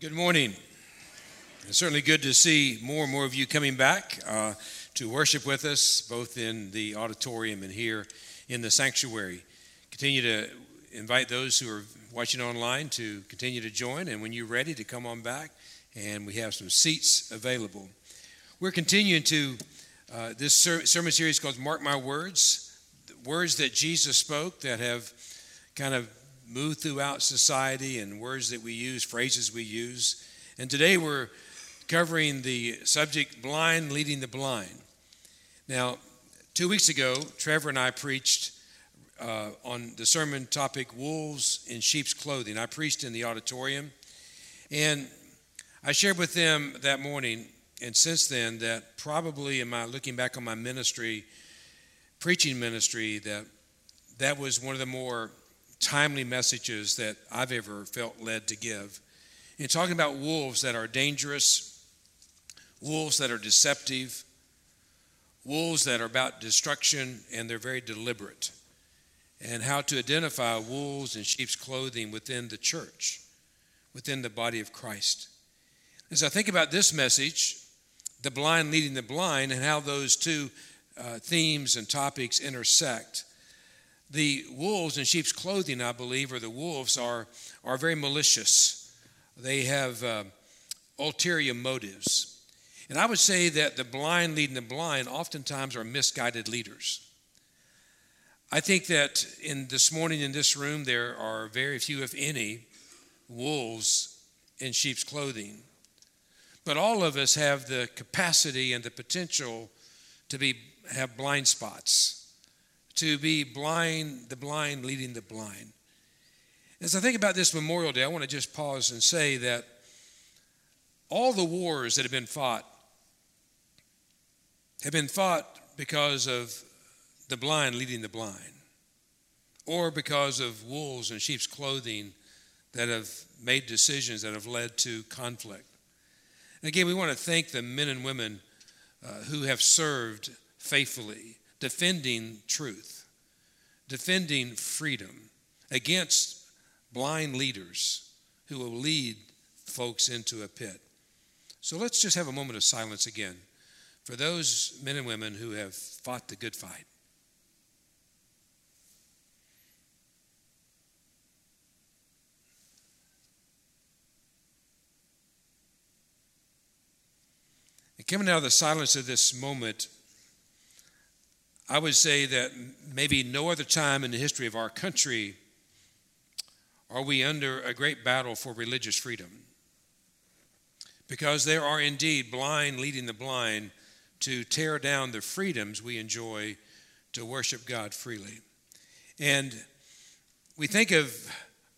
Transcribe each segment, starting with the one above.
Good morning. It's certainly good to see more and more of you coming back uh, to worship with us, both in the auditorium and here in the sanctuary. Continue to invite those who are watching online to continue to join, and when you're ready, to come on back, and we have some seats available. We're continuing to uh, this ser- sermon series called Mark My Words, words that Jesus spoke that have kind of move throughout society and words that we use, phrases we use. And today we're covering the subject blind leading the blind. Now, two weeks ago, Trevor and I preached uh, on the sermon topic Wolves in Sheep's Clothing. I preached in the auditorium, and I shared with them that morning, and since then, that probably in my looking back on my ministry, preaching ministry, that that was one of the more timely messages that I've ever felt led to give. In talking about wolves that are dangerous, wolves that are deceptive, wolves that are about destruction, and they're very deliberate, and how to identify wolves in sheep's clothing within the church, within the body of Christ. As I think about this message, the blind leading the blind, and how those two uh, themes and topics intersect, the wolves in sheep's clothing, I believe, or the wolves are, are very malicious. They have uh, ulterior motives. And I would say that the blind leading the blind oftentimes are misguided leaders. I think that in this morning in this room, there are very few, if any, wolves in sheep's clothing. But all of us have the capacity and the potential to be, have blind spots to be blind, the blind leading the blind. As I think about this Memorial Day, I want to just pause and say that all the wars that have been fought have been fought because of the blind leading the blind, or because of wolves in sheep's clothing that have made decisions that have led to conflict. And again, we want to thank the men and women uh, who have served faithfully defending truth, defending freedom against blind leaders who will lead folks into a pit. So let's just have a moment of silence again for those men and women who have fought the good fight. And coming out of the silence of this moment, I would say that maybe no other time in the history of our country are we under a great battle for religious freedom. Because there are indeed blind leading the blind to tear down the freedoms we enjoy to worship God freely. And we think of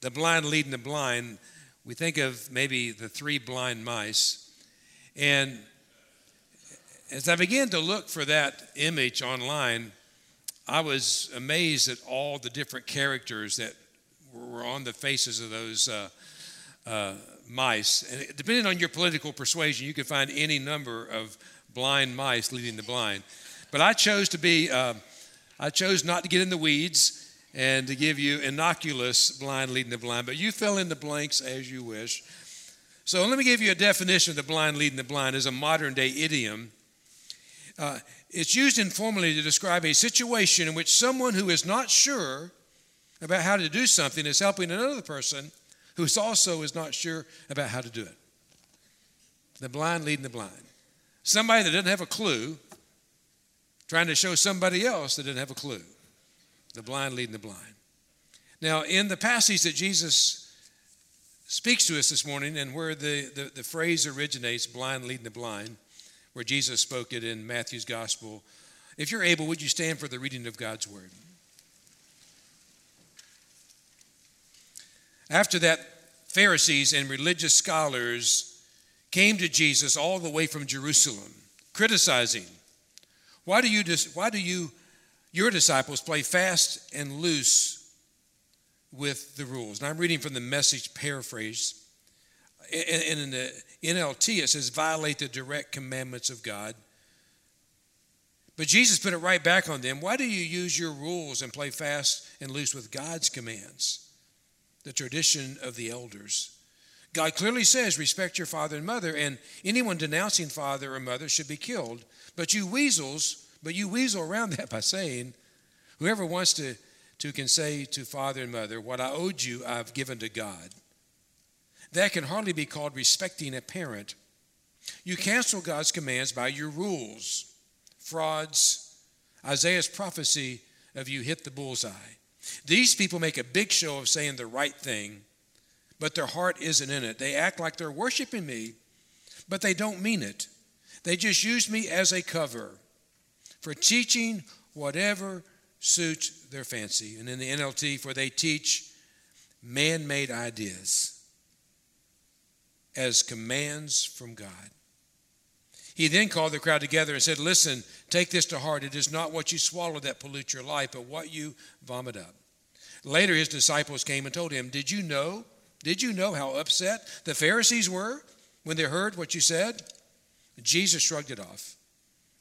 the blind leading the blind, we think of maybe the three blind mice. And as I began to look for that image online, I was amazed at all the different characters that were on the faces of those uh, uh, mice. And depending on your political persuasion, you could find any number of blind mice leading the blind. But I chose to be, uh, I chose not to get in the weeds and to give you innocuous blind leading the blind, but you fill in the blanks as you wish. So let me give you a definition of the blind leading the blind as a modern day idiom uh, it's used informally to describe a situation in which someone who is not sure about how to do something is helping another person who also is not sure about how to do it. The blind leading the blind. Somebody that doesn't have a clue trying to show somebody else that doesn't have a clue. The blind leading the blind. Now, in the passage that Jesus speaks to us this morning and where the, the, the phrase originates, blind leading the blind, where Jesus spoke it in Matthew's gospel. If you're able, would you stand for the reading of God's word? After that, Pharisees and religious scholars came to Jesus all the way from Jerusalem, criticizing, Why do you, why do you your disciples play fast and loose with the rules? And I'm reading from the message paraphrase and in the NLT it says violate the direct commandments of God. But Jesus put it right back on them. Why do you use your rules and play fast and loose with God's commands? The tradition of the elders. God clearly says, respect your father and mother, and anyone denouncing father or mother should be killed. But you weasels, but you weasel around that by saying, whoever wants to, to can say to father and mother, what I owed you, I've given to God. That can hardly be called respecting a parent. You cancel God's commands by your rules, frauds. Isaiah's prophecy of you hit the bullseye. These people make a big show of saying the right thing but their heart isn't in it. They act like they're worshiping me, but they don't mean it. They just use me as a cover for teaching whatever suits their fancy. And in the NLT, for they teach man made ideas as commands from God. He then called the crowd together and said, Listen, take this to heart. It is not what you swallow that pollutes your life, but what you vomit up. Later, his disciples came and told him, Did you know did you know how upset the Pharisees were when they heard what you said? Jesus shrugged it off.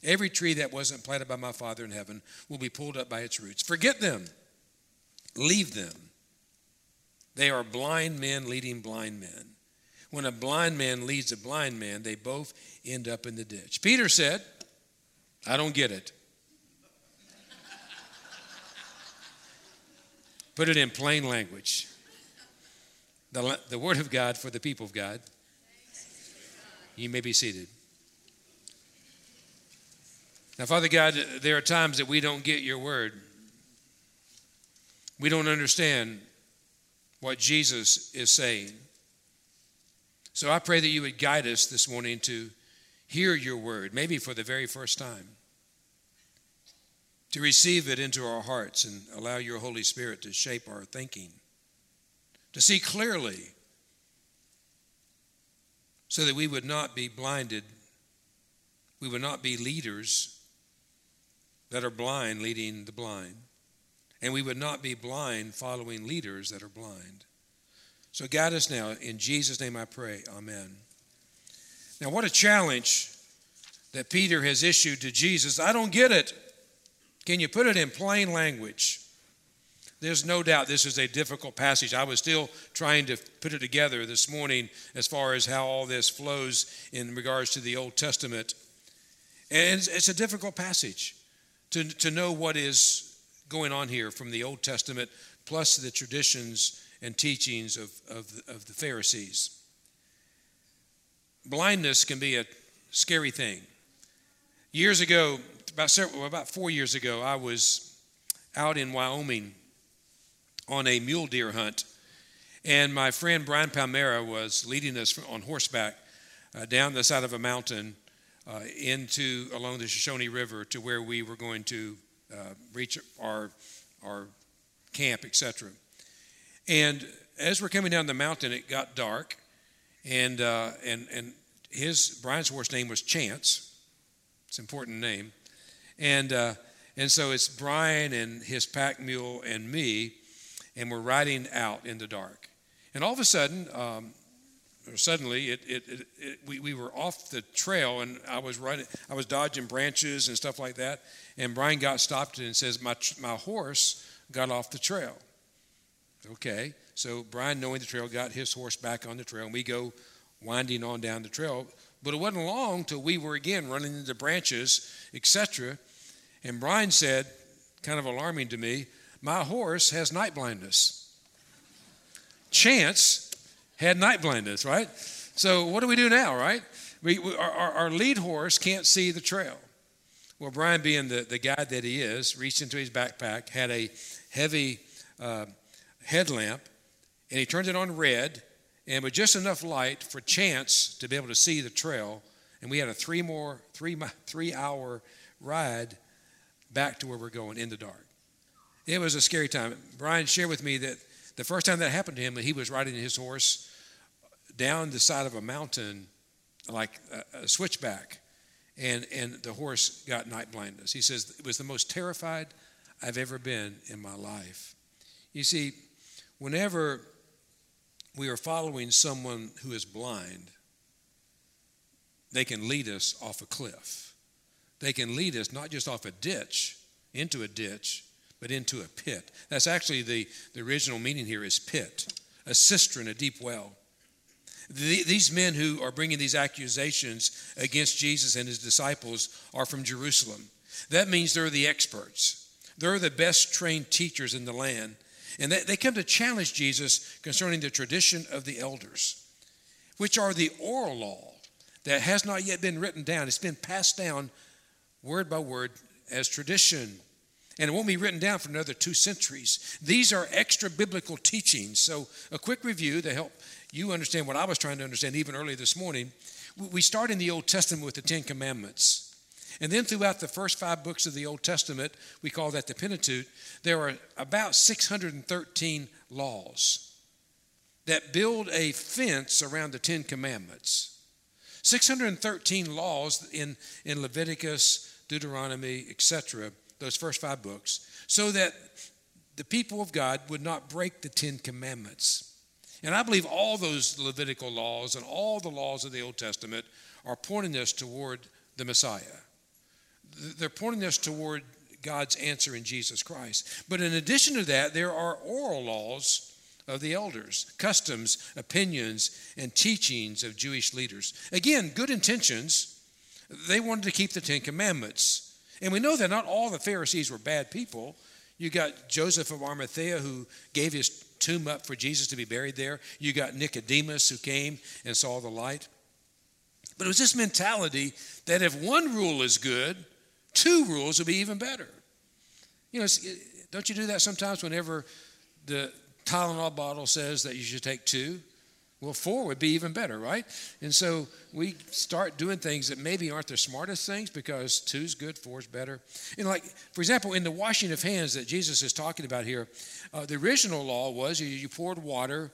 Every tree that wasn't planted by my Father in heaven will be pulled up by its roots. Forget them. Leave them. They are blind men leading blind men. When a blind man leads a blind man, they both end up in the ditch. Peter said, I don't get it. Put it in plain language the, the Word of God for the people of God. You may be seated. Now, Father God, there are times that we don't get your word. We don't understand what Jesus is saying. So I pray that you would guide us this morning to hear your word, maybe for the very first time, to receive it into our hearts and allow your Holy Spirit to shape our thinking to see clearly so that we would not be blinded. We would not be leaders that are blind leading the blind. And we would not be blind following leaders that are blind. So guide us now. In Jesus' name I pray. Amen. Now, what a challenge that Peter has issued to Jesus. I don't get it. Can you put it in plain language? There's no doubt this is a difficult passage. I was still trying to put it together this morning as far as how all this flows in regards to the Old Testament. And it's a difficult passage to, to know what is going on here from the Old Testament plus the traditions and teachings of, of, of the Pharisees. Blindness can be a scary thing. Years ago, about, several, about four years ago, I was out in Wyoming on a mule deer hunt. And my friend Brian Palmera was leading us on horseback uh, down the side of a mountain uh, into along the Shoshone River to where we were going to uh, reach our, our camp, etc. And as we're coming down the mountain, it got dark, and, uh, and, and his, Brian's horse name was Chance. It's an important name. And, uh, and so it's Brian and his pack mule and me and we're riding out in the dark. And all of a sudden, um, or suddenly, it, it, it, it, we, we were off the trail, and I was running, I was dodging branches and stuff like that. And Brian got stopped and says, "My my horse got off the trail." Okay, so Brian, knowing the trail, got his horse back on the trail, and we go winding on down the trail. But it wasn't long till we were again running into branches, etc. And Brian said, kind of alarming to me, my horse has night blindness. Chance had night blindness, right? So what do we do now, right? We, we our, our, lead horse can't see the trail. Well, Brian, being the, the guy that he is, reached into his backpack, had a heavy uh, headlamp, and he turned it on red, and with just enough light for Chance to be able to see the trail. And we had a three more three three hour ride back to where we're going in the dark. It was a scary time. Brian shared with me that the first time that happened to him, he was riding his horse down the side of a mountain like a, a switchback, and, and the horse got night blindness. He says, It was the most terrified I've ever been in my life. You see, whenever we are following someone who is blind, they can lead us off a cliff. They can lead us not just off a ditch, into a ditch, but into a pit. That's actually the, the original meaning here is pit, a cistern, a deep well. The, these men who are bringing these accusations against Jesus and his disciples are from Jerusalem. That means they're the experts, they're the best trained teachers in the land. And they, they come to challenge Jesus concerning the tradition of the elders, which are the oral law that has not yet been written down. It's been passed down word by word as tradition. And it won't be written down for another two centuries. These are extra biblical teachings. So, a quick review to help you understand what I was trying to understand even earlier this morning. We start in the Old Testament with the Ten Commandments. And then throughout the first five books of the Old Testament, we call that the Pentateuch, there are about 613 laws that build a fence around the Ten Commandments. 613 laws in, in Leviticus, Deuteronomy, etc., those first five books, so that the people of God would not break the Ten Commandments. And I believe all those Levitical laws and all the laws of the Old Testament are pointing us toward the Messiah. They're pointing us toward God's answer in Jesus Christ. But in addition to that, there are oral laws of the elders, customs, opinions, and teachings of Jewish leaders. Again, good intentions. They wanted to keep the Ten Commandments. And we know that not all the Pharisees were bad people. You got Joseph of Arimathea who gave his tomb up for Jesus to be buried there. You got Nicodemus who came and saw the light. But it was this mentality that if one rule is good, two rules would be even better. You know, don't you do that sometimes whenever the Tylenol bottle says that you should take two. Well, four would be even better, right? And so we start doing things that maybe aren't the smartest things because two's good, four's better. And like, for example, in the washing of hands that Jesus is talking about here, uh, the original law was you poured water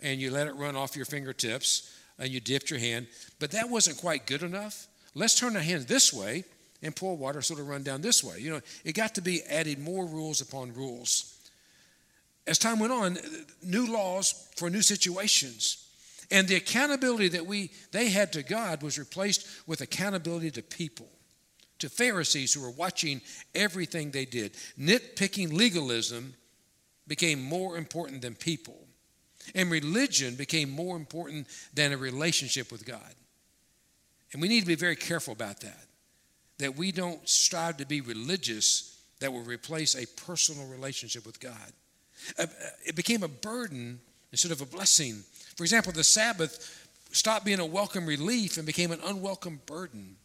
and you let it run off your fingertips and you dipped your hand, but that wasn't quite good enough. Let's turn our hands this way and pour water sort it'll run down this way. You know, it got to be added more rules upon rules as time went on, new laws for new situations. And the accountability that we they had to God was replaced with accountability to people, to Pharisees who were watching everything they did. Nitpicking legalism became more important than people. And religion became more important than a relationship with God. And we need to be very careful about that. That we don't strive to be religious that will replace a personal relationship with God. Uh, it became a burden instead of a blessing. For example, the Sabbath stopped being a welcome relief and became an unwelcome burden.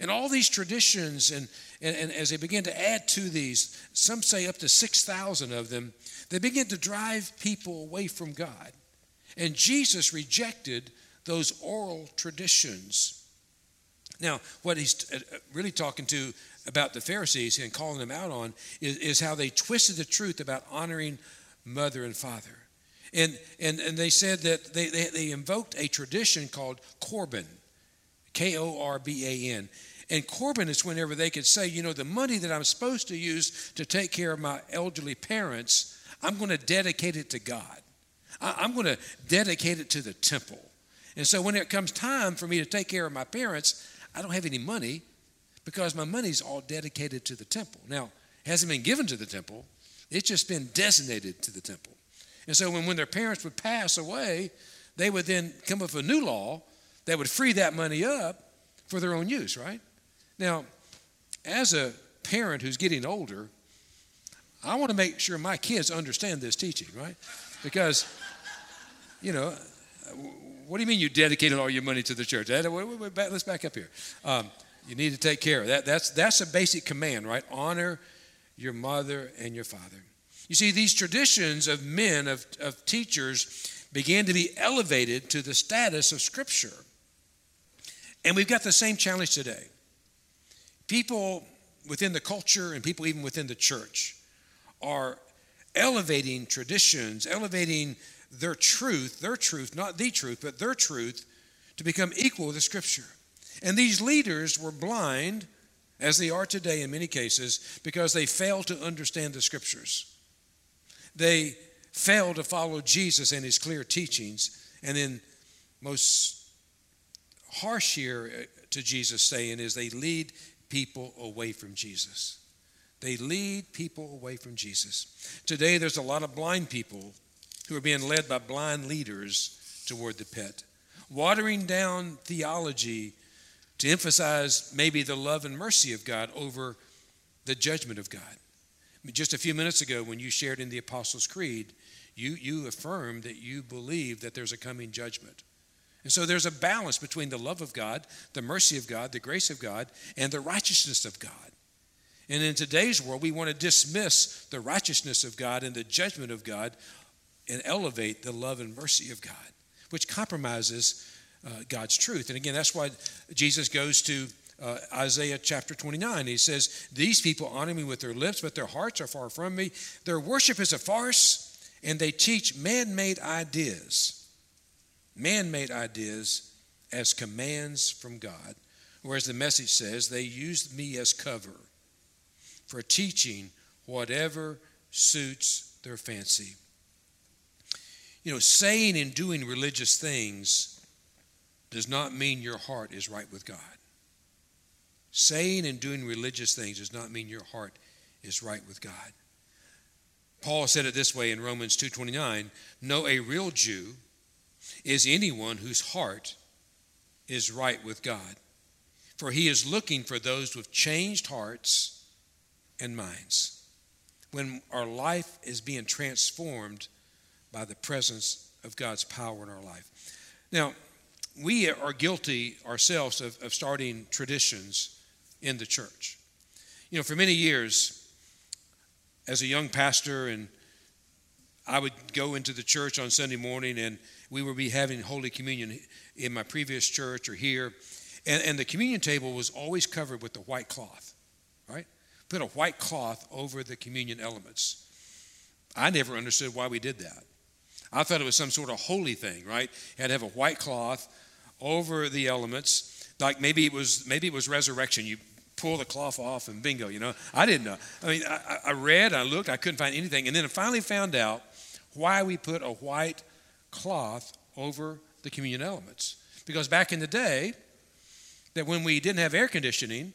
And all these traditions, and, and, and as they begin to add to these, some say up to 6,000 of them, they begin to drive people away from God. And Jesus rejected those oral traditions. Now, what he's uh, really talking to about the Pharisees and calling them out on is, is how they twisted the truth about honoring mother and father. And, and, and they said that they, they, they invoked a tradition called Corban, K O R B A N. And Corban is whenever they could say, you know, the money that I'm supposed to use to take care of my elderly parents, I'm going to dedicate it to God. I'm going to dedicate it to the temple. And so when it comes time for me to take care of my parents, I don't have any money because my money's all dedicated to the temple. Now, it hasn't been given to the temple, it's just been designated to the temple. And so when, when their parents would pass away, they would then come up with a new law that would free that money up for their own use, right? Now, as a parent who's getting older, I want to make sure my kids understand this teaching, right? Because, you know, what do you mean you dedicated all your money to the church? Let's back up here. Um, you need to take care of that. That's, that's a basic command, right? Honor your mother and your father. You see, these traditions of men, of, of teachers, began to be elevated to the status of Scripture. And we've got the same challenge today. People within the culture and people even within the church are elevating traditions, elevating their truth, their truth, not the truth, but their truth, to become equal with the Scripture. And these leaders were blind as they are today in many cases, because they fail to understand the scriptures. They fail to follow Jesus and his clear teachings. And then, most harsh here uh, to Jesus saying is they lead people away from Jesus. They lead people away from Jesus. Today, there's a lot of blind people who are being led by blind leaders toward the pit. watering down theology to emphasize maybe the love and mercy of God over the judgment of God. I mean, just a few minutes ago, when you shared in the Apostles' Creed, you, you affirmed that you believe that there's a coming judgment. And so there's a balance between the love of God, the mercy of God, the grace of God, and the righteousness of God. And in today's world, we want to dismiss the righteousness of God and the judgment of God and elevate the love and mercy of God, which compromises uh, God's truth. And again, that's why Jesus goes to uh, Isaiah chapter 29. He says, These people honor me with their lips, but their hearts are far from me. Their worship is a farce, and they teach man made ideas. Man made ideas as commands from God. Whereas the message says, They used me as cover for teaching whatever suits their fancy. You know, saying and doing religious things does not mean your heart is right with God. Saying and doing religious things does not mean your heart is right with God. Paul said it this way in Romans 2:29, "No a real Jew is anyone whose heart is right with God, for he is looking for those with changed hearts and minds. When our life is being transformed by the presence of God's power in our life. Now, we are guilty ourselves of, of starting traditions in the church. You know, for many years, as a young pastor, and I would go into the church on Sunday morning, and we would be having Holy Communion in my previous church or here, and, and the communion table was always covered with a white cloth, right? Put a white cloth over the communion elements. I never understood why we did that. I thought it was some sort of holy thing, right? You had to have a white cloth over the elements. Like maybe it was maybe it was resurrection. You pull the cloth off and bingo, you know. I didn't know. I mean, I, I read, I looked, I couldn't find anything. And then I finally found out why we put a white cloth over the communion elements. Because back in the day, that when we didn't have air conditioning,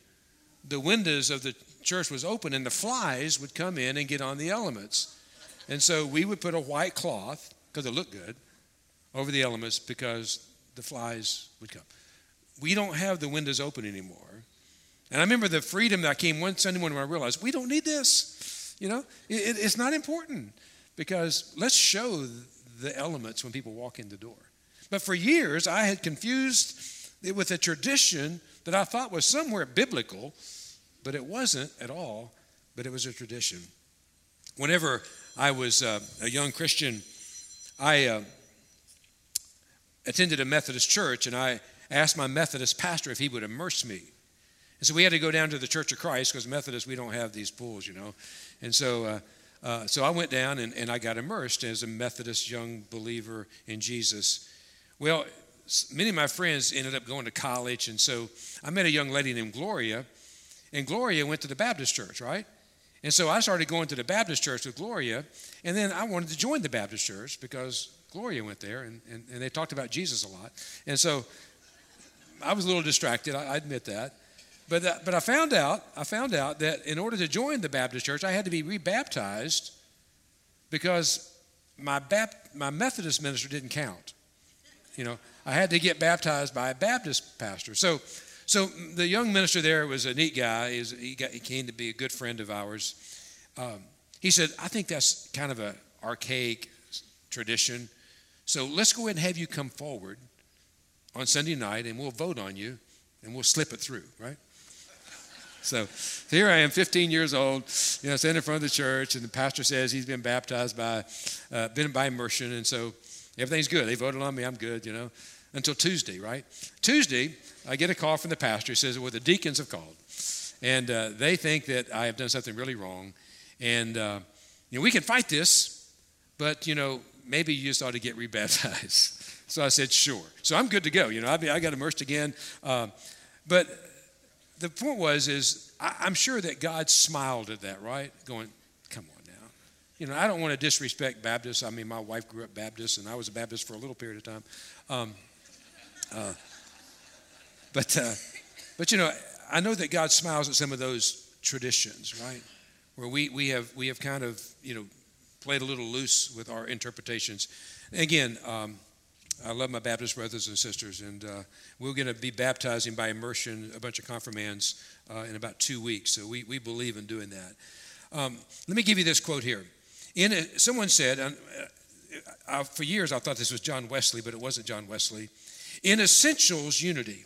the windows of the church was open and the flies would come in and get on the elements. And so we would put a white cloth, because it looked good, over the elements because the flies would come. We don't have the windows open anymore. And I remember the freedom that came one Sunday morning when I realized we don't need this. You know, it, it's not important because let's show the elements when people walk in the door. But for years, I had confused it with a tradition that I thought was somewhere biblical but it wasn't at all, but it was a tradition. Whenever I was uh, a young Christian, I uh, attended a Methodist church and I asked my Methodist pastor if he would immerse me. And so we had to go down to the Church of Christ because Methodists, we don't have these pools, you know. And so, uh, uh, so I went down and, and I got immersed as a Methodist young believer in Jesus. Well, many of my friends ended up going to college, and so I met a young lady named Gloria and Gloria went to the Baptist church, right? And so I started going to the Baptist church with Gloria, and then I wanted to join the Baptist church because Gloria went there and, and, and they talked about Jesus a lot. And so I was a little distracted, I, I admit that. But, uh, but I found out, I found out that in order to join the Baptist church, I had to be rebaptized because my, Bap- my Methodist minister didn't count. You know, I had to get baptized by a Baptist pastor. So so the young minister there was a neat guy. He, got, he came to be a good friend of ours. Um, he said, I think that's kind of an archaic tradition. So let's go ahead and have you come forward on Sunday night and we'll vote on you and we'll slip it through, right? So here I am, 15 years old, you know, standing in front of the church, and the pastor says he's been baptized by, uh, been by immersion, and so everything's good. They voted on me, I'm good, you know, until Tuesday, right? Tuesday, I get a call from the pastor. He says, Well, the deacons have called. And uh, they think that I have done something really wrong. And, uh, you know, we can fight this, but, you know, maybe you just ought to get rebaptized. so I said, Sure. So I'm good to go. You know, I, I got immersed again. Uh, but the point was, is I, I'm sure that God smiled at that, right? Going, Come on now. You know, I don't want to disrespect Baptists. I mean, my wife grew up Baptist, and I was a Baptist for a little period of time. Um, uh, but, uh, but you know, I know that God smiles at some of those traditions, right? Where we, we, have, we have kind of, you know, played a little loose with our interpretations. Again, um, I love my Baptist brothers and sisters, and uh, we're going to be baptizing by immersion a bunch of confirmands uh, in about two weeks. So we, we believe in doing that. Um, let me give you this quote here. In a, someone said, uh, uh, for years I thought this was John Wesley, but it wasn't John Wesley. In essentials, unity.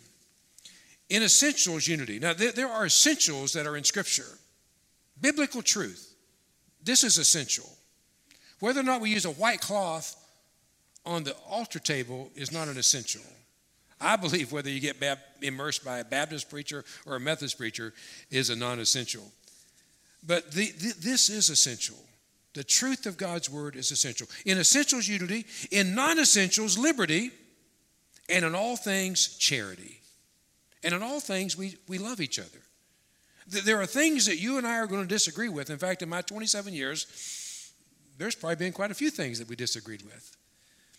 In essentials, unity. Now, there, there are essentials that are in Scripture, biblical truth. This is essential. Whether or not we use a white cloth on the altar table is not an essential. I believe whether you get bab- immersed by a Baptist preacher or a Methodist preacher is a non essential. But the, the, this is essential. The truth of God's word is essential. In essentials, unity. In non essentials, liberty. And in all things, charity. And in all things, we, we love each other. There are things that you and I are going to disagree with. In fact, in my 27 years, there's probably been quite a few things that we disagreed with.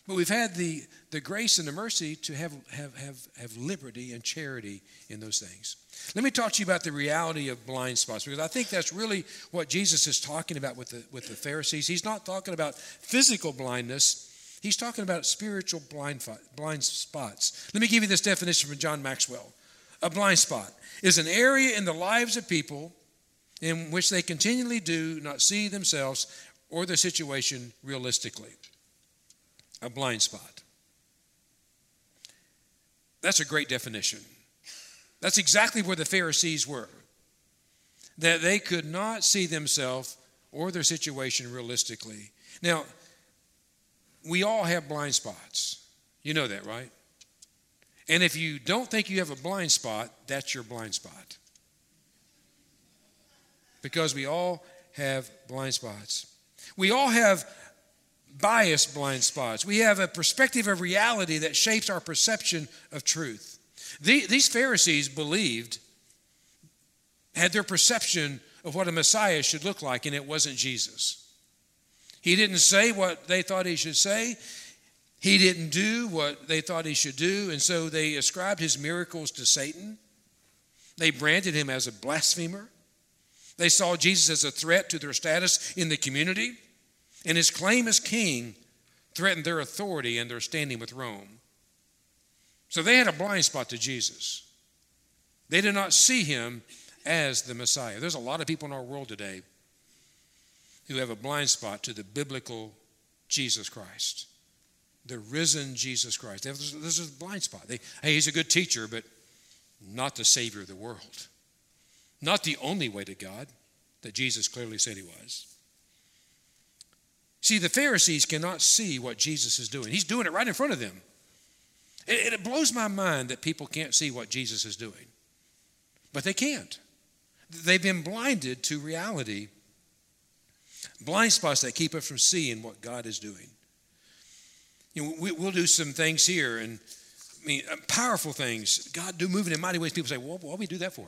But we've had the, the grace and the mercy to have, have, have, have liberty and charity in those things. Let me talk to you about the reality of blind spots because I think that's really what Jesus is talking about with the, with the Pharisees. He's not talking about physical blindness, he's talking about spiritual blind, blind spots. Let me give you this definition from John Maxwell A blind spot is an area in the lives of people in which they continually do not see themselves or their situation realistically a blind spot. That's a great definition. That's exactly where the Pharisees were. That they could not see themselves or their situation realistically. Now, we all have blind spots. You know that, right? And if you don't think you have a blind spot, that's your blind spot. Because we all have blind spots. We all have biased blind spots. We have a perspective of reality that shapes our perception of truth. these Pharisees believed, had their perception of what a Messiah should look like, and it wasn't Jesus. He didn't say what they thought he should say. He didn't do what they thought he should do, and so they ascribed his miracles to Satan. They branded him as a blasphemer. They saw Jesus as a threat to their status in the community and his claim as king threatened their authority and their standing with Rome. So they had a blind spot to Jesus. They did not see him as the Messiah. There's a lot of people in our world today who have a blind spot to the biblical Jesus Christ, the risen Jesus Christ. This is a blind spot. They, hey, he's a good teacher, but not the Savior of the world. Not the only way to God that Jesus clearly said he was. See, the Pharisees cannot see what Jesus is doing. He's doing it right in front of them. It, it blows my mind that people can't see what Jesus is doing, but they can't. They've been blinded to reality, blind spots that keep us from seeing what God is doing. You know, we, will do some things here, and I mean, uh, powerful things. God do moving in mighty ways. People say, well, what do we do that for?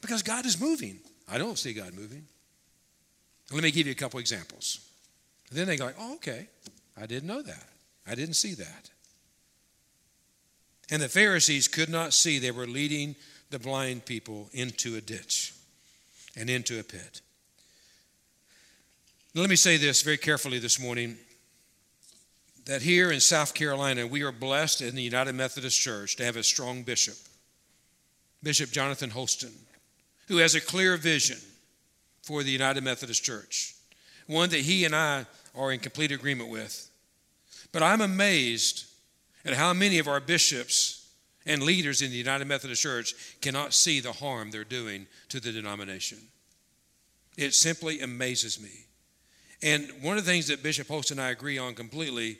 Because God is moving. I don't see God moving. Let me give you a couple examples. And then they go, oh, okay, I didn't know that. I didn't see that. And the Pharisees could not see they were leading the blind people into a ditch and into a pit. Let me say this very carefully this morning that here in South Carolina, we are blessed in the United Methodist Church to have a strong bishop, Bishop Jonathan Holston, who has a clear vision for the United Methodist Church, one that he and I are in complete agreement with. But I'm amazed at how many of our bishops and leaders in the United Methodist Church cannot see the harm they're doing to the denomination. It simply amazes me. And one of the things that Bishop Holston and I agree on completely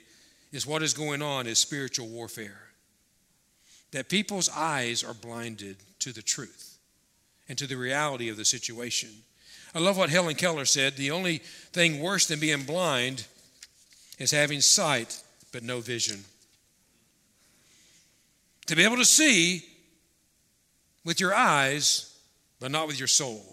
is what is going on is spiritual warfare. That people's eyes are blinded to the truth and to the reality of the situation. I love what Helen Keller said the only thing worse than being blind is having sight but no vision. To be able to see with your eyes, but not with your soul.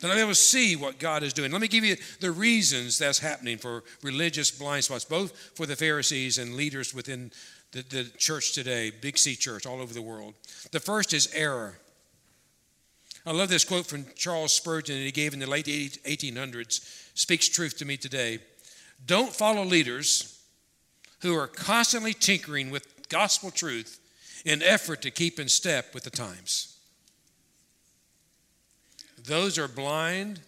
To be able to see what God is doing. Let me give you the reasons that's happening for religious blind spots, both for the Pharisees and leaders within the, the church today, Big C church all over the world. The first is error. I love this quote from Charles Spurgeon that he gave in the late 1800s, speaks truth to me today. Don't follow leaders who are constantly tinkering with gospel truth in effort to keep in step with the times. Those are blind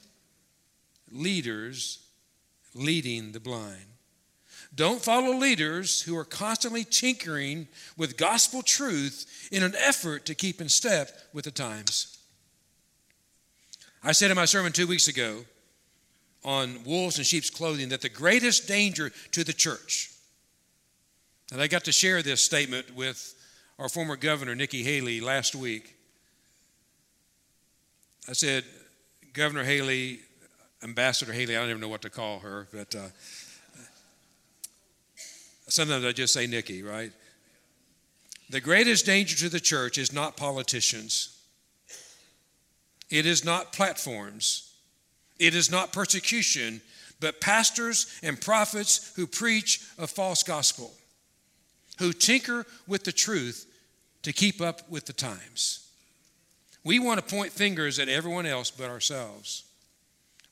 leaders leading the blind. Don't follow leaders who are constantly tinkering with gospel truth in an effort to keep in step with the times. I said in my sermon two weeks ago on wolves and sheep's clothing that the greatest danger to the church, and I got to share this statement with our former governor, Nikki Haley, last week. I said, Governor Haley, Ambassador Haley, I don't even know what to call her, but uh, sometimes I just say Nikki, right? The greatest danger to the church is not politicians. It is not platforms. It is not persecution, but pastors and prophets who preach a false gospel, who tinker with the truth to keep up with the times. We want to point fingers at everyone else but ourselves.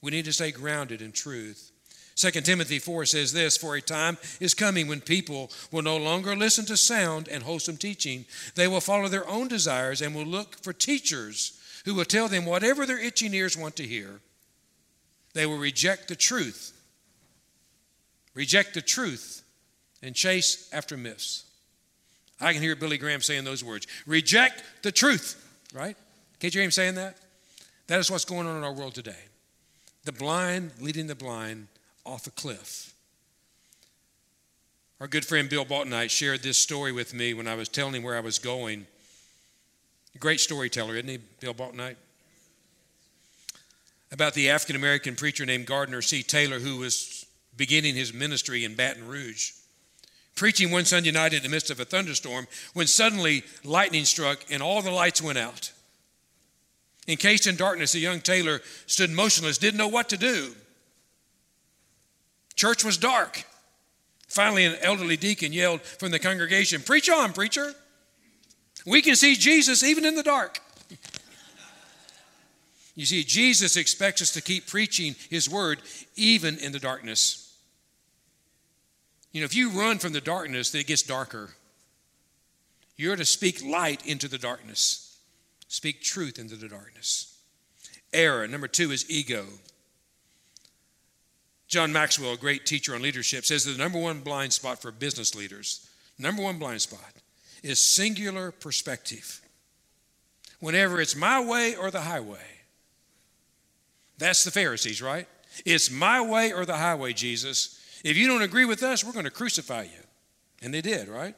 We need to stay grounded in truth. 2 Timothy 4 says this For a time is coming when people will no longer listen to sound and wholesome teaching. They will follow their own desires and will look for teachers who will tell them whatever their itching ears want to hear. They will reject the truth, reject the truth, and chase after myths. I can hear Billy Graham saying those words reject the truth, right? Can't you hear him saying that? That is what's going on in our world today. The blind leading the blind off a cliff. Our good friend Bill Baltonite shared this story with me when I was telling him where I was going. Great storyteller, isn't he, Bill Baltonite? About the African American preacher named Gardner C. Taylor, who was beginning his ministry in Baton Rouge. Preaching one Sunday night in the midst of a thunderstorm when suddenly lightning struck and all the lights went out. Encased in darkness, the young Taylor stood motionless, didn't know what to do. Church was dark. Finally, an elderly deacon yelled from the congregation, Preach on, preacher. We can see Jesus even in the dark. You see, Jesus expects us to keep preaching His word even in the darkness. You know, if you run from the darkness, then it gets darker. You're to speak light into the darkness, speak truth into the darkness. Error, number two, is ego. John Maxwell, a great teacher on leadership, says the number one blind spot for business leaders, number one blind spot, is singular perspective. Whenever it's my way or the highway. That's the Pharisees, right? It's my way or the highway, Jesus. If you don't agree with us, we're going to crucify you. And they did, right?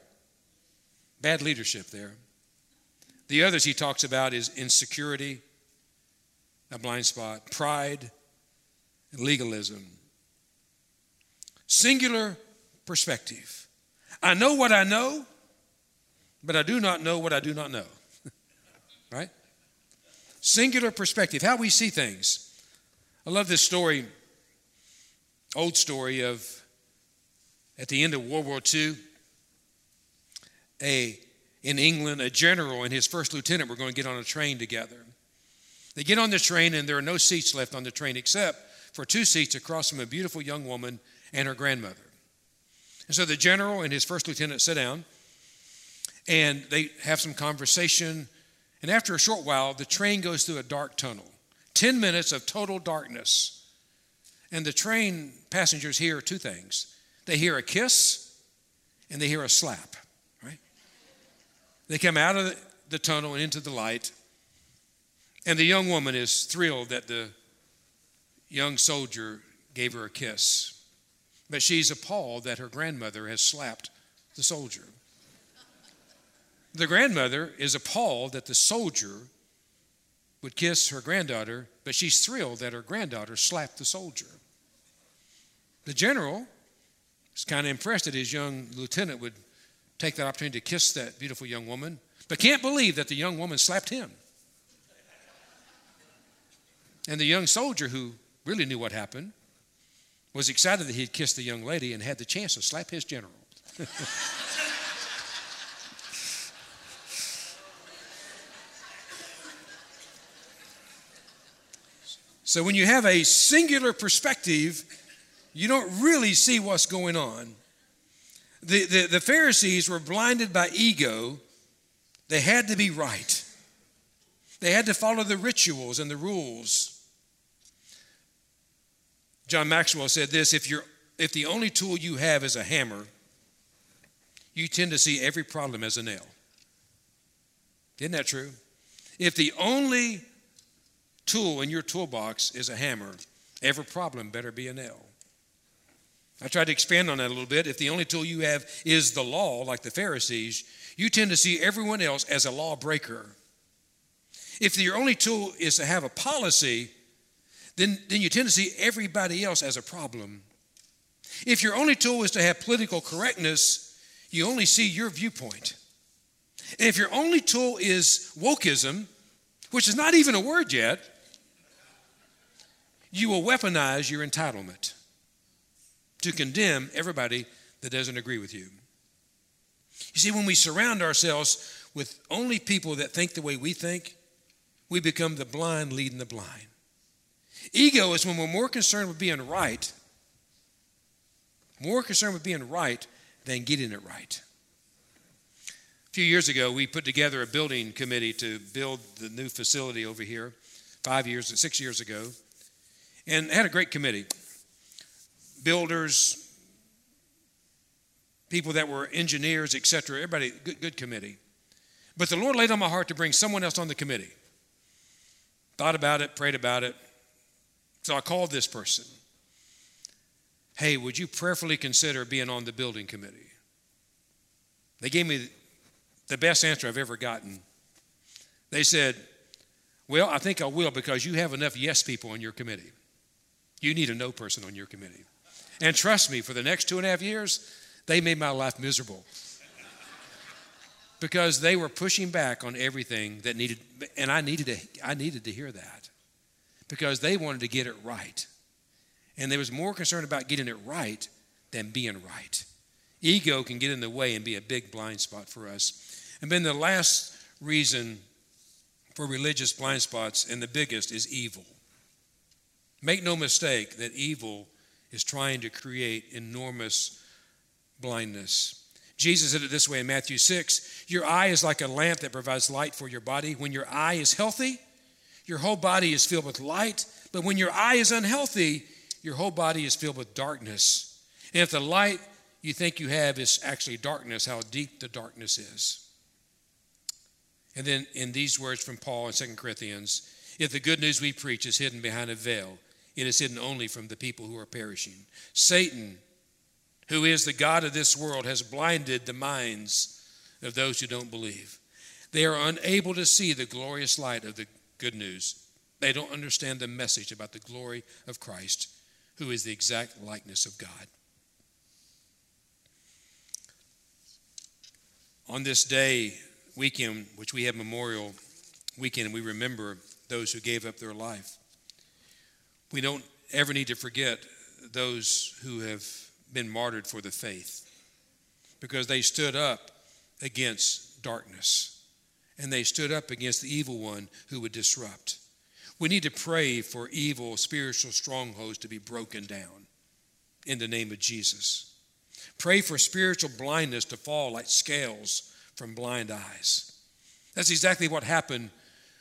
Bad leadership there. The others he talks about is insecurity, a blind spot, pride, and legalism. Singular perspective. I know what I know, but I do not know what I do not know. right? Singular perspective, how we see things. I love this story, old story of at the end of World War II, a in England, a general and his first lieutenant were going to get on a train together. They get on the train, and there are no seats left on the train except for two seats across from a beautiful young woman and her grandmother. And so the general and his first lieutenant sit down, and they have some conversation. And after a short while, the train goes through a dark tunnel 10 minutes of total darkness. And the train passengers hear two things they hear a kiss and they hear a slap? They come out of the tunnel and into the light. And the young woman is thrilled that the young soldier gave her a kiss. But she's appalled that her grandmother has slapped the soldier. The grandmother is appalled that the soldier would kiss her granddaughter, but she's thrilled that her granddaughter slapped the soldier. The general is kind of impressed that his young lieutenant would take that opportunity to kiss that beautiful young woman, but can't believe that the young woman slapped him. And the young soldier, who really knew what happened, was excited that he had kissed the young lady and had the chance to slap his general. So when you have a singular perspective, you don't really see what's going on. The, the, the Pharisees were blinded by ego. They had to be right, they had to follow the rituals and the rules. John Maxwell said this if, you're, if the only tool you have is a hammer, you tend to see every problem as a nail. Isn't that true? If the only tool in your toolbox is a hammer, every problem better be a nail. I tried to expand on that a little bit. If the only tool you have is the law, like the Pharisees, you tend to see everyone else as a lawbreaker. If your only tool is to have a policy, then, then you tend to see everybody else as a problem. If your only tool is to have political correctness, you only see your viewpoint. And if your only tool is wokeism, which is not even a word yet, you will weaponize your entitlement to condemn everybody that doesn't agree with you. You see, when we surround ourselves with only people that think the way we think, we become the blind leading the blind. Ego is when we're more concerned with being right, more concerned with being right than getting it right. A few years ago, we put together a building committee to build the new facility over here, five years, six years ago, and had a great committee builders, people that were engineers, etc. Everybody, good, good committee. But the Lord laid on my heart to bring someone else on the committee. Thought about it, prayed about it. So I called this person. Hey, would you prayerfully consider being on the building committee? They gave me the best answer I've ever gotten. They said, Well, I think I will because you have enough yes people on your committee. You need a no person on your committee. And trust me, for the next two and a half years, they made my life miserable. because they were pushing back on everything that needed, and I needed to, I needed to hear that. Because they wanted to get it right. And they was more concerned about getting it right than being right. Ego can get in the way and be a big blind spot for us. And then the last reason for religious blind spots, and the biggest, is evil. Make no mistake that evil is trying to create enormous blindness. Jesus said it this way in Matthew 6 Your eye is like a lamp that provides light for your body. When your eye is healthy, your whole body is filled with light. But when your eye is unhealthy, your whole body is filled with darkness. And if the light you think you have is actually darkness, how deep the darkness is. And then in these words from Paul in 2 Corinthians, if the good news we preach is hidden behind a veil, it is hidden only from the people who are perishing. Satan, who is the God of this world, has blinded the minds of those who don't believe. They are unable to see the glorious light of the good news. They don't understand the message about the glory of Christ, who is the exact likeness of God. On this day, weekend, which we have Memorial Weekend, we remember those who gave up their life. We don't ever need to forget those who have been martyred for the faith because they stood up against darkness and they stood up against the evil one who would disrupt. We need to pray for evil spiritual strongholds to be broken down in the name of Jesus. Pray for spiritual blindness to fall like scales from blind eyes. That's exactly what happened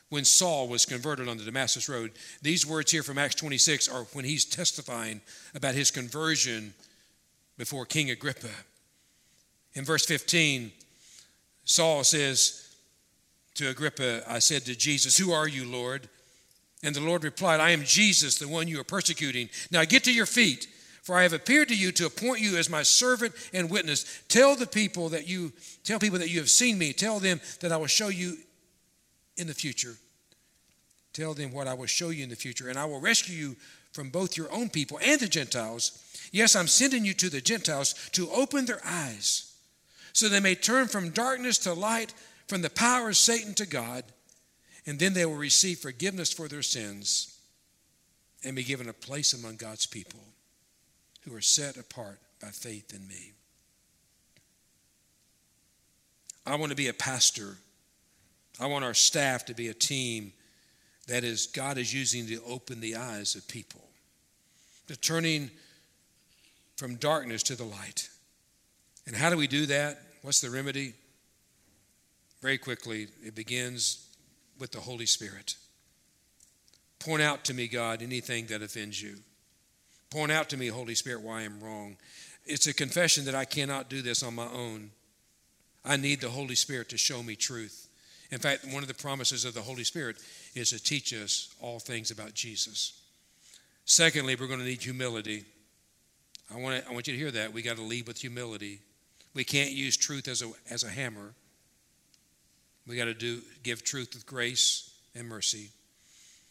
when Saul was converted on the Damascus Road. These words here from Acts 26 are when he's testifying about his conversion before King Agrippa. In verse 15, Saul says to Agrippa, I said to Jesus, Who are you, Lord? And the Lord replied, I am Jesus, the one you are persecuting. Now get to your feet, for I have appeared to you to appoint you as my servant and witness. Tell the people that you tell people that you have seen me. Tell them that I will show you in the future. Tell them what I will show you in the future, and I will rescue you from both your own people and the Gentiles. Yes, I'm sending you to the Gentiles to open their eyes so they may turn from darkness to light, from the power of Satan to God, and then they will receive forgiveness for their sins and be given a place among God's people who are set apart by faith in me. I want to be a pastor I want our staff to be a team that is God is using to open the eyes of people, to turning from darkness to the light, And how do we do that? What's the remedy? Very quickly, it begins with the Holy Spirit. Point out to me, God, anything that offends you. Point out to me, Holy Spirit, why I'm wrong. It's a confession that I cannot do this on my own. I need the Holy Spirit to show me truth. In fact, one of the promises of the Holy Spirit is to teach us all things about Jesus. Secondly, we're going to need humility. I want, to, I want you to hear that. We got to lead with humility. We can't use truth as a, as a hammer. We got to do give truth with grace and mercy.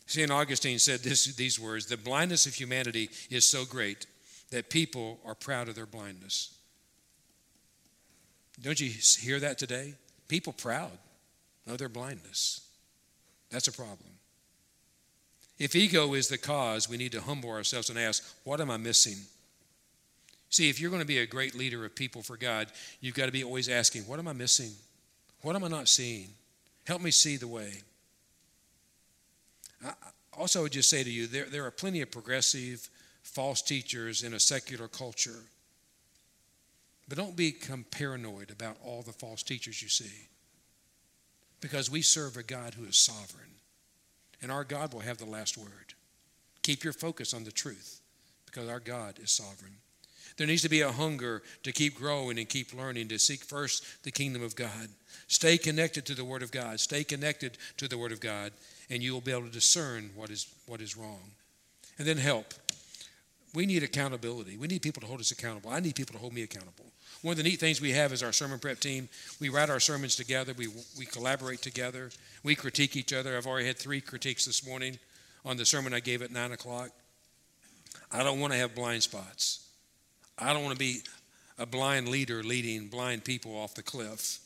St. Augustine said this, these words The blindness of humanity is so great that people are proud of their blindness. Don't you hear that today? People proud of their blindness. That's a problem. If ego is the cause, we need to humble ourselves and ask, What am I missing? See, if you're going to be a great leader of people for God, you've got to be always asking, What am I missing? What am I not seeing? Help me see the way. I also, would just say to you, there, there are plenty of progressive, false teachers in a secular culture. But don't become paranoid about all the false teachers you see. Because we serve a God who is sovereign. And our God will have the last word. Keep your focus on the truth because our God is sovereign. There needs to be a hunger to keep growing and keep learning, to seek first the kingdom of God. Stay connected to the Word of God. Stay connected to the Word of God, and you will be able to discern what is, what is wrong. And then help. We need accountability. We need people to hold us accountable. I need people to hold me accountable. One of the neat things we have is our sermon prep team. We write our sermons together, we, we collaborate together, we critique each other. I've already had three critiques this morning on the sermon I gave at 9 o'clock. I don't want to have blind spots. I don't want to be a blind leader leading blind people off the cliff.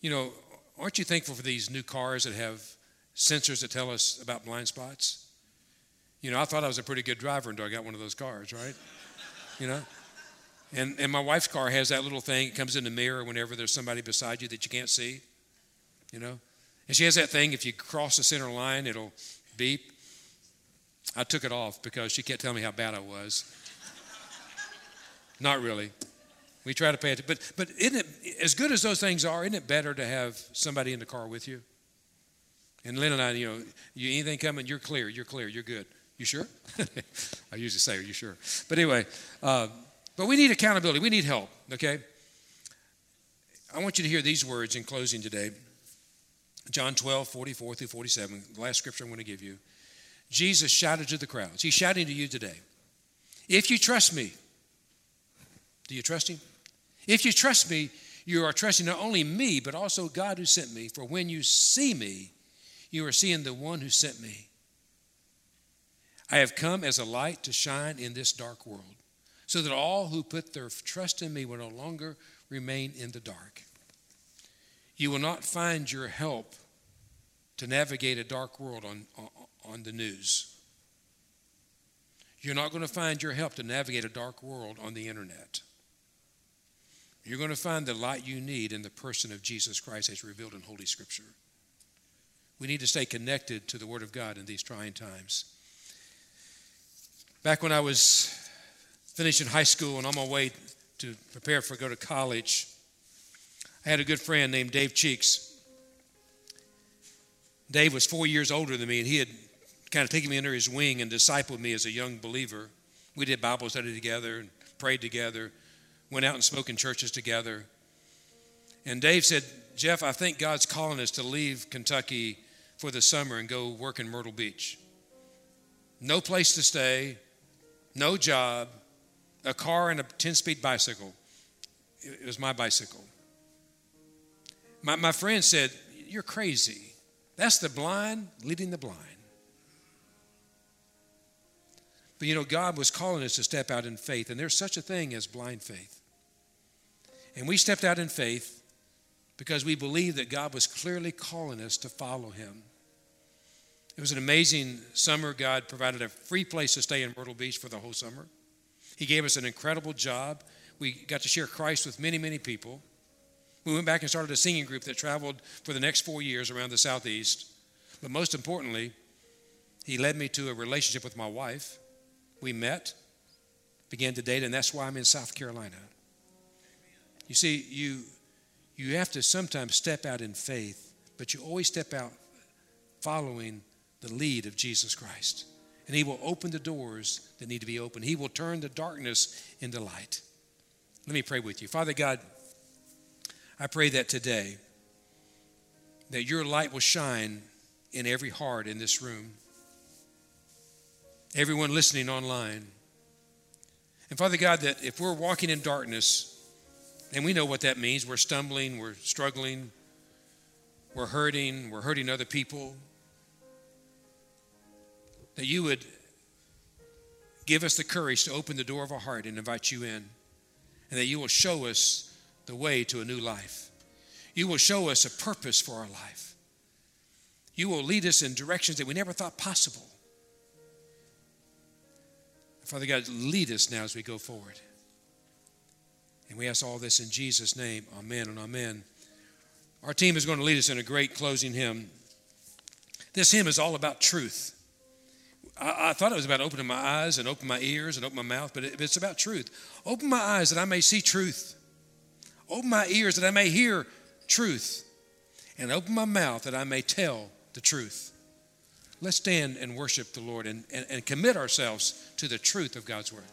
You know, aren't you thankful for these new cars that have sensors that tell us about blind spots? You know, I thought I was a pretty good driver until I got one of those cars, right? You know? And, and my wife's car has that little thing. It comes in the mirror whenever there's somebody beside you that you can't see, you know? And she has that thing, if you cross the center line, it'll beep. I took it off because she kept telling me how bad I was. Not really. We try to pay attention. but but isn't it as good as those things are? Isn't it better to have somebody in the car with you? And Lynn and I, you know, you anything coming, you're clear, you're clear, you're good. You sure? I usually say, "Are you sure?" But anyway, uh, but we need accountability. We need help. Okay. I want you to hear these words in closing today. John 12, 44 through 47, the last scripture I'm going to give you. Jesus shouted to the crowds. He's shouting to you today. If you trust me, do you trust Him? If you trust me, you are trusting not only me, but also God who sent me. For when you see me, you are seeing the one who sent me. I have come as a light to shine in this dark world, so that all who put their trust in me will no longer remain in the dark. You will not find your help to navigate a dark world on, on, the news. You're not going to find your help to navigate a dark world on the internet. You're going to find the light you need in the person of Jesus Christ as revealed in Holy Scripture. We need to stay connected to the Word of God in these trying times. Back when I was finishing high school and on my way to prepare for go to college, I had a good friend named Dave Cheeks. Dave was four years older than me, and he had kind of taken me under his wing and discipled me as a young believer. We did Bible study together and prayed together went out and spoke in churches together. And Dave said, Jeff, I think God's calling us to leave Kentucky for the summer and go work in Myrtle Beach. No place to stay, no job, a car and a 10 speed bicycle. It was my bicycle. My, my friend said, You're crazy. That's the blind leading the blind. But you know, God was calling us to step out in faith, and there's such a thing as blind faith. And we stepped out in faith because we believed that God was clearly calling us to follow Him. It was an amazing summer. God provided a free place to stay in Myrtle Beach for the whole summer. He gave us an incredible job. We got to share Christ with many, many people. We went back and started a singing group that traveled for the next four years around the Southeast. But most importantly, He led me to a relationship with my wife. We met, began to date, and that's why I'm in South Carolina. You see, you, you have to sometimes step out in faith, but you always step out following the lead of Jesus Christ. And He will open the doors that need to be opened, He will turn the darkness into light. Let me pray with you. Father God, I pray that today that your light will shine in every heart in this room, everyone listening online. And Father God, that if we're walking in darkness, and we know what that means, we're stumbling, we're struggling, we're hurting, we're hurting other people, that you would give us the courage to open the door of our heart and invite you in, and that you will show us the way to a new life. You will show us a purpose for our life. You will lead us in directions that we never thought possible. Father God, lead us now as we go forward. And we ask all this in Jesus' name. Amen and amen. Our team is going to lead us in a great closing hymn. This hymn is all about truth. I, I thought it was about opening my eyes and open my ears and open my mouth, but it, it's about truth. Open my eyes that I may see truth. Open my ears that I may hear truth. And open my mouth that I may tell the truth. Let's stand and worship the Lord and, and, and commit ourselves to the truth of God's word.